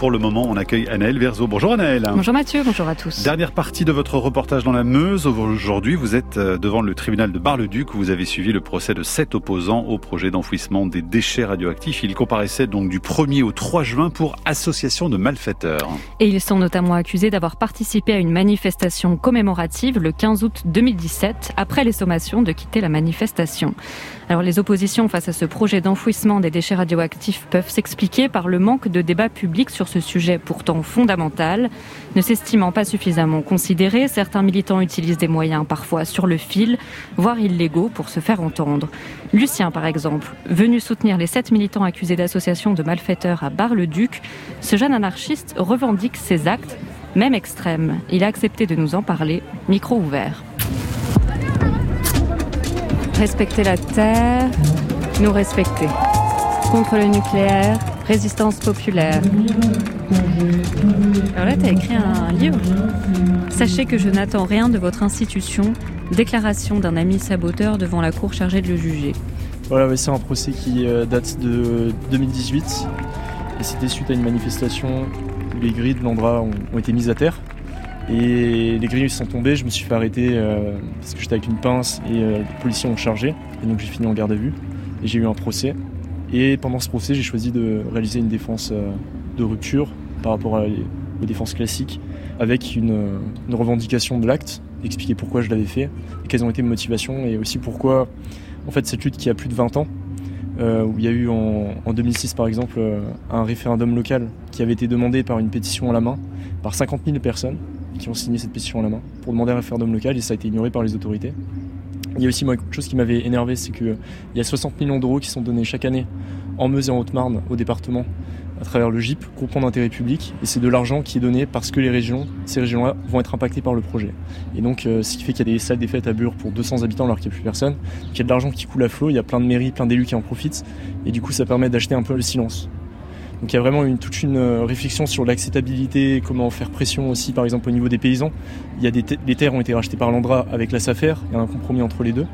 pour le moment, on accueille Anaël Verzo. Bonjour Anaël. Bonjour Mathieu, bonjour à tous. Dernière partie de votre reportage dans la Meuse. Aujourd'hui, vous êtes euh, devant le tribunal de Bar-le-Duc où vous avez suivi le procès de sept opposants au projet d'enfouissement des déchets radioactifs. Ils comparaissaient donc du 1er au 3 juin pour association de malfaiteurs. Et ils sont notamment accusés d'avoir participé à une manifestation commémorative le 15 août 2017 après les sommations de quitter la manifestation. Alors les oppositions face à ce projet d'enfouissement des déchets radioactifs peuvent s'expliquer par le manque de débat public sur ce sujet pourtant fondamental. Ne s'estimant pas suffisamment considéré, certains militants utilisent des moyens parfois sur le fil, voire illégaux, pour se faire entendre. Lucien, par exemple, venu soutenir les sept militants accusés d'association de malfaiteurs à Bar-le-Duc, ce jeune anarchiste revendique ses actes, même extrêmes. Il a accepté de nous en parler, micro ouvert. Respecter la terre, nous respecter. Contre le nucléaire, résistance populaire. Alors là, tu as écrit un livre. Sachez que je n'attends rien de votre institution. Déclaration d'un ami saboteur devant la cour chargée de le juger. Voilà, c'est un procès qui euh, date de 2018. Et c'était suite à une manifestation où les grilles de l'Andra ont, été mises à terre. Et les grilles sont tombées, je me suis fait arrêter euh, parce que j'étais avec une pince et euh, les policiers ont chargé. Et donc j'ai fini en garde à vue et j'ai eu un procès. Et pendant ce procès, j'ai choisi de réaliser une défense euh, de rupture par rapport aux défenses classiques avec une, une revendication de l'acte, expliquer pourquoi je l'avais fait, quelles ont été mes motivations et aussi pourquoi en fait cette lutte qui a plus de 20 ans euh, où il y a eu en, en 2006 par exemple euh, un référendum local qui avait été demandé par une pétition à la main par 50 000 personnes qui ont signé cette pétition à la main pour demander un référendum local et ça a été ignoré par les autorités. Il y a aussi quelque chose qui m'avait énervé, c'est qu'il y a 60 millions d'euros qui sont donnés chaque année en Meuse et en Haute-Marne au département à travers le GIP, groupement d'intérêt public, et c'est de l'argent qui est donné parce que les régions, ces régions-là, vont être impactées par le projet. Et donc, euh, ce qui fait qu'il y a des salles des fêtes à Bure pour 200 habitants alors qu'il n'y a plus personne, qu'il y a de l'argent qui coule à flot, il y a plein de mairies, plein d'élus qui en profitent, et du coup, ça permet d'acheter un peu le silence. Donc il y a vraiment une, toute une euh, réflexion sur l'acceptabilité, comment faire pression aussi, par exemple au niveau des paysans. Il y a des, les terres ont été rachetées par l'Andra avec la SAFER, il y a un compromis entre les deux.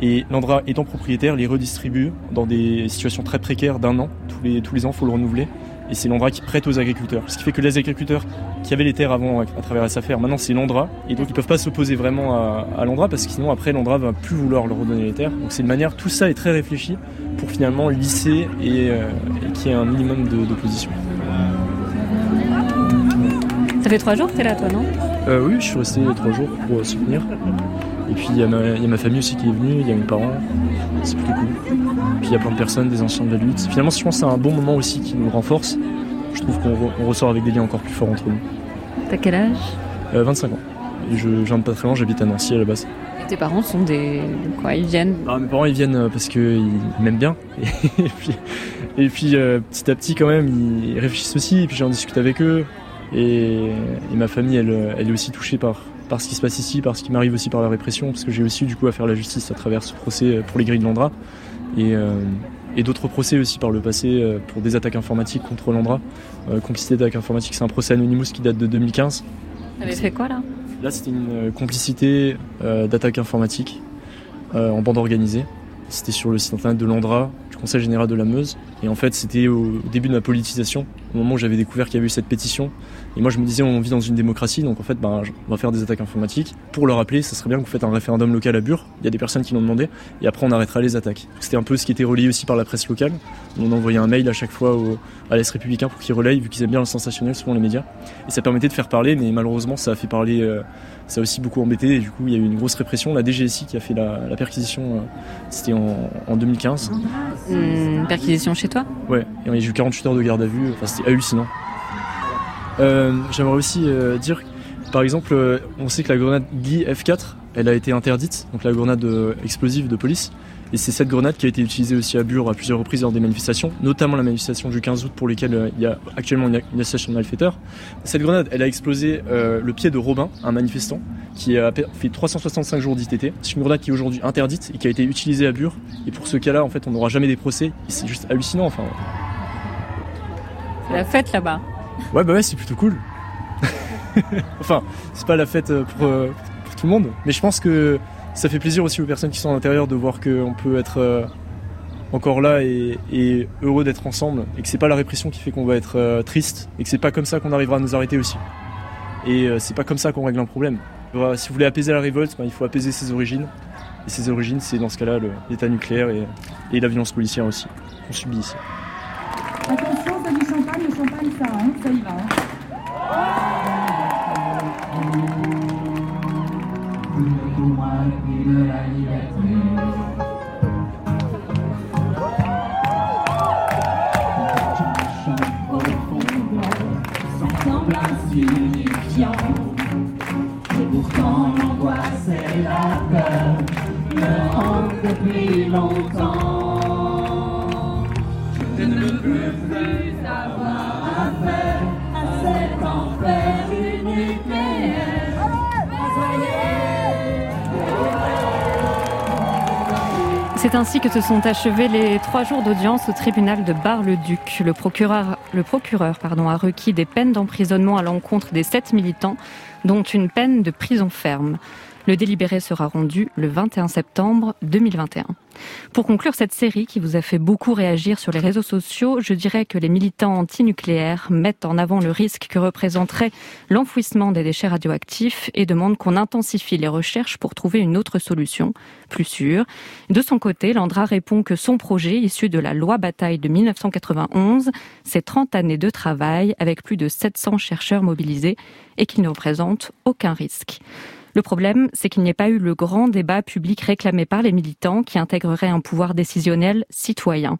Et l'Andra étant propriétaire, les redistribue dans des situations très précaires d'un an. Tous les, tous les ans, il faut le renouveler. Et c'est l'Andra qui prête aux agriculteurs. Ce qui fait que les agriculteurs qui avaient les terres avant à travers la SAFER, maintenant c'est l'Andra. Et donc ils peuvent pas s'opposer vraiment à, à l'Andra parce que sinon après l'Andra va plus vouloir leur redonner les terres. Donc c'est une manière, tout ça est très réfléchi pour finalement lisser et, euh, et qu'il y ait un minimum d'opposition. Ça fait trois jours que tu es là, toi, non? Euh, Oui, je suis resté trois jours pour soutenir. Et puis il y, a ma, il y a ma famille aussi qui est venue, il y a mes parents, c'est plutôt cool. Puis il y a plein de personnes, des anciens de la lutte. Finalement, je pense que c'est un bon moment aussi qui nous renforce. Je trouve qu'on re, on ressort avec des liens encore plus forts entre nous. T'as quel âge? Euh, 25 ans. Et je, je viens de pas très loin, j'habite à Nancy à la base. Et tes parents sont des. Quoi Ils viennent? Ah, mes parents ils viennent euh, parce qu'ils m'aiment bien. Et puis, et puis euh, petit à petit quand même, ils réfléchissent aussi. Et puis j'en discute avec eux. Et, et, ma famille, elle, elle est aussi touchée par, par ce qui se passe ici, par ce qui m'arrive aussi par la répression, parce que j'ai aussi du coup à faire la justice à travers ce procès pour les grilles de Landra. Et, euh, et d'autres procès aussi par le passé euh, pour des attaques informatiques contre Landra. Euh, complicité d'attaques informatiques, c'est un procès Anonymous qui date de 2015. T'avais fait quoi là? Là, c'était une complicité euh, d'attaques informatiques euh, en bande organisée. C'était sur le site internet de l'Andra, du Conseil général de la Meuse. Et en fait, c'était au début de ma politisation, au moment où j'avais découvert qu'il y avait eu cette pétition. Et moi, je me disais, on vit dans une démocratie, donc en fait, ben, on va faire des attaques informatiques. Pour le rappeler, ça serait bien que vous faites un référendum local à Bure. Il y a des personnes qui l'ont demandé. Et après, on arrêtera les attaques. C'était un peu ce qui était relayé aussi par la presse locale. On envoyait un mail à chaque fois au, à l'Est républicain pour qu'ils relayent, vu qu'ils aiment bien le sensationnel, selon les médias. Et ça permettait de faire parler, mais malheureusement, ça a fait parler. Euh, ça a aussi beaucoup embêté et du coup il y a eu une grosse répression. La DGSI qui a fait la, perquisition, euh, c'était en, en, 2015. Une perquisition chez toi Ouais, et j'ai eu 48 heures de garde à vue, enfin c'était hallucinant. Euh, J'aimerais aussi euh, dire, par exemple, euh, on sait que la grenade Gui F4, elle a été interdite, donc la grenade explosive de police. Et c'est cette grenade qui a été utilisée aussi à Bure à plusieurs reprises lors des manifestations, notamment la manifestation du 15 août pour lesquelles euh, il y a actuellement une, association de malfaiteurs. Cette grenade, elle a explosé euh, le pied de Robin, un manifestant, qui a fait 365 jours d'ITT. C'est une grenade qui est aujourd'hui interdite et qui a été utilisée à Bure. Et pour ce cas-là, en fait, on n'aura jamais des procès. C'est juste hallucinant. Enfin, c'est la fête là-bas. Ouais, bah ouais, c'est plutôt cool. enfin, c'est pas la fête pour, euh, pour tout le monde, mais je pense que ça fait plaisir aussi aux personnes qui sont à l'intérieur de voir qu'on peut être euh, encore là et, heureux d'être ensemble et que c'est pas la répression qui fait qu'on va être euh, triste et que c'est pas comme ça qu'on arrivera à nous arrêter aussi. Et euh, c'est pas comme ça qu'on règle un problème. si vous voulez apaiser la révolte, ben, il faut apaiser ses origines. Et ses origines, c'est dans ce cas-là l'état nucléaire et, la violence policière aussi, qu'on subit ici. Attention, champagne, le champagne ça, hein, y va. Hein. Et pourtant l'angoisse et la peur me hantent depuis longtemps. Je ne veux plus C'est ainsi que se sont achevés les trois jours d'audience au tribunal de Bar-le-Duc. Le procureur, a requis des peines d'emprisonnement à l'encontre des sept militants, dont une peine de prison ferme. Le délibéré sera rendu le 21 septembre 2021. Pour conclure cette série qui vous a fait beaucoup réagir sur les réseaux sociaux, je dirais que les militants antinucléaires mettent en avant le risque que représenterait l'enfouissement des déchets radioactifs et demandent qu'on intensifie les recherches pour trouver une autre solution, plus sûre. De son côté, Landra répond que son projet, issu de la loi Bataille de 1991, c'est 30 années de travail avec plus de 700 chercheurs mobilisés et qu'il ne représente aucun risque. Le problème, c'est qu'il n'y ait pas eu le grand débat public réclamé par les militants qui intégrerait un pouvoir décisionnel citoyen.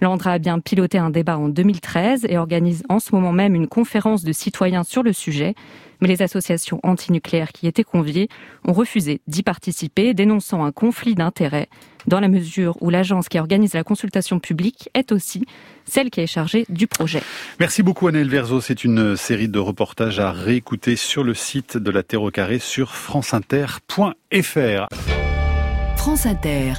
Landra a bien piloté un débat en 2013 et organise en ce moment même une conférence de citoyens sur le sujet mais les associations antinucléaires qui étaient conviées ont refusé d'y participer, dénonçant un conflit d'intérêts, dans la mesure où l'agence qui organise la consultation publique est aussi celle qui est chargée du projet. Merci beaucoup Annelle Verzo. C'est une série de reportages à réécouter sur le site de la Terre au carré sur franceinter.fr. France Inter.